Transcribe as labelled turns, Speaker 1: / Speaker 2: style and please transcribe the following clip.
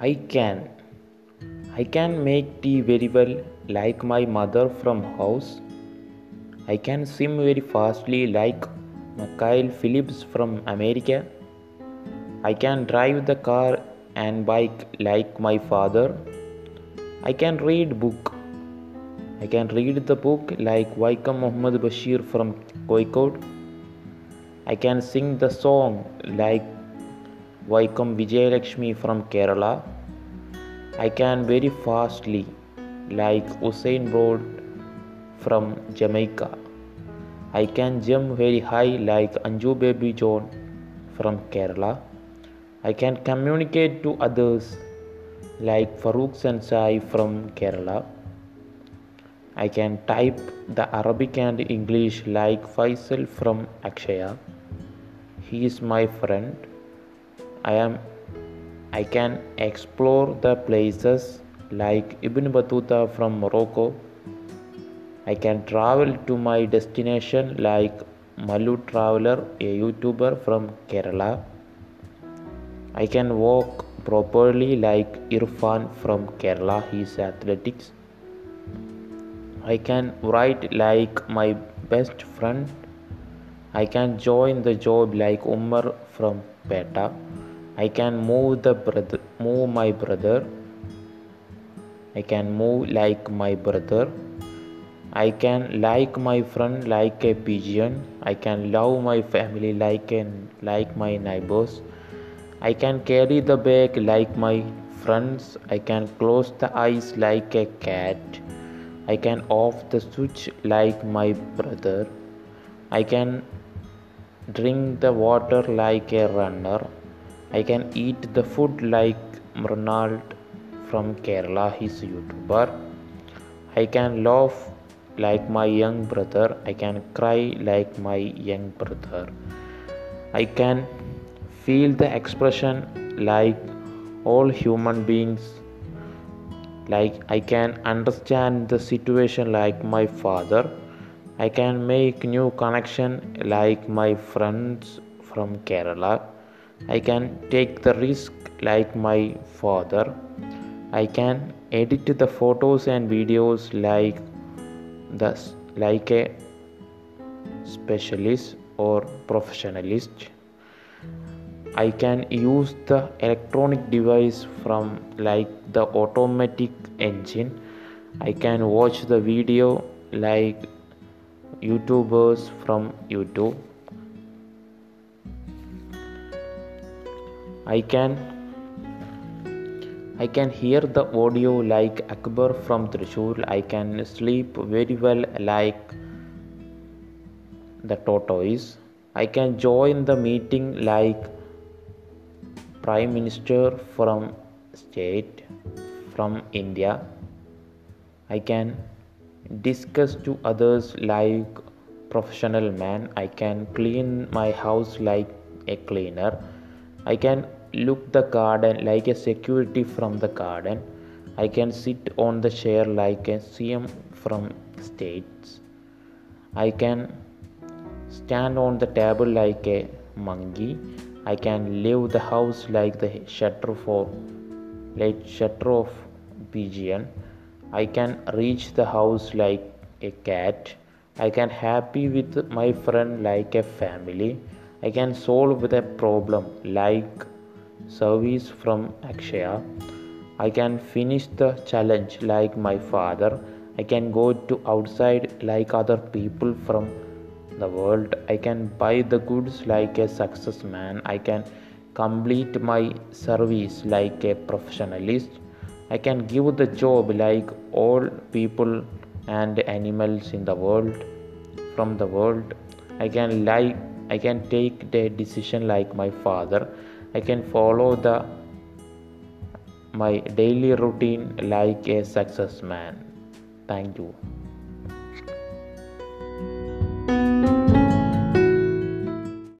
Speaker 1: I can. I can make tea very well like my mother from house. I can swim very fastly like Michael Phillips from America. I can drive the car and bike like my father. I can read book. I can read the book like Vaikom Muhammad Basheer from Kozhikode. I can sing the song like Vaikom Vijayalakshmi from Kerala. I can very fastly like Usain Bolt from Jamaica. I can jump very high like Anju Baby John from Kerala. I can communicate to others like Farouk Sansai from Kerala. I can type the Arabic and English like Faisal from Akshaya. He is my friend. I am I can explore the places like Ibn Battuta from Morocco. I can travel to my destination like Mallu Traveler, a YouTuber from Kerala. I can walk properly like Irfan from Kerala, he is athletics. I can write like my best friend. I can join the job like Umar from Peta. I can move the brother, move my brother. I can move like my brother. I can like my friend like a pigeon. I can love my family like an like my neighbors. I can carry the bag like my friends. I can close the eyes like a cat. I can off the switch like my brother. I can drink the water like a runner. I can eat the food like Mrnald from Kerala, his YouTuber. I can laugh like my young brother. I can cry like my young brother. I can feel the expression like all human beings. Like I can understand the situation like my father. I can make new connection like my friends from Kerala. I can take the risk like my father. I can edit the photos and videos like the like a specialist or professionalist. I can use the electronic device from like the automatic engine. I can watch the video like YouTubers from YouTube. I can I can hear the audio like Akbar from Thrissur. I can sleep very well like the tortoise. I can join the meeting like Prime Minister from state from India. I can discuss to others like professional man. I can clean my house like a cleaner. I can look the garden like a security from the garden. I can sit on the chair like a CM from states. I can stand on the table like a monkey. I can leave the house like the shutter for like shutter of pigeon. I can reach the house like a cat. I can happy with my friend like a family. I can solve the problem like service from Akshaya. I can finish the challenge like my father. I can go to outside like other people from the world. I can buy the goods like a success man. I can complete my service like a professionalist. I can give the job like all people and animals in the world from the world. I can like I can take the decision like my father. I can follow the my daily routine like a success man. Thank you.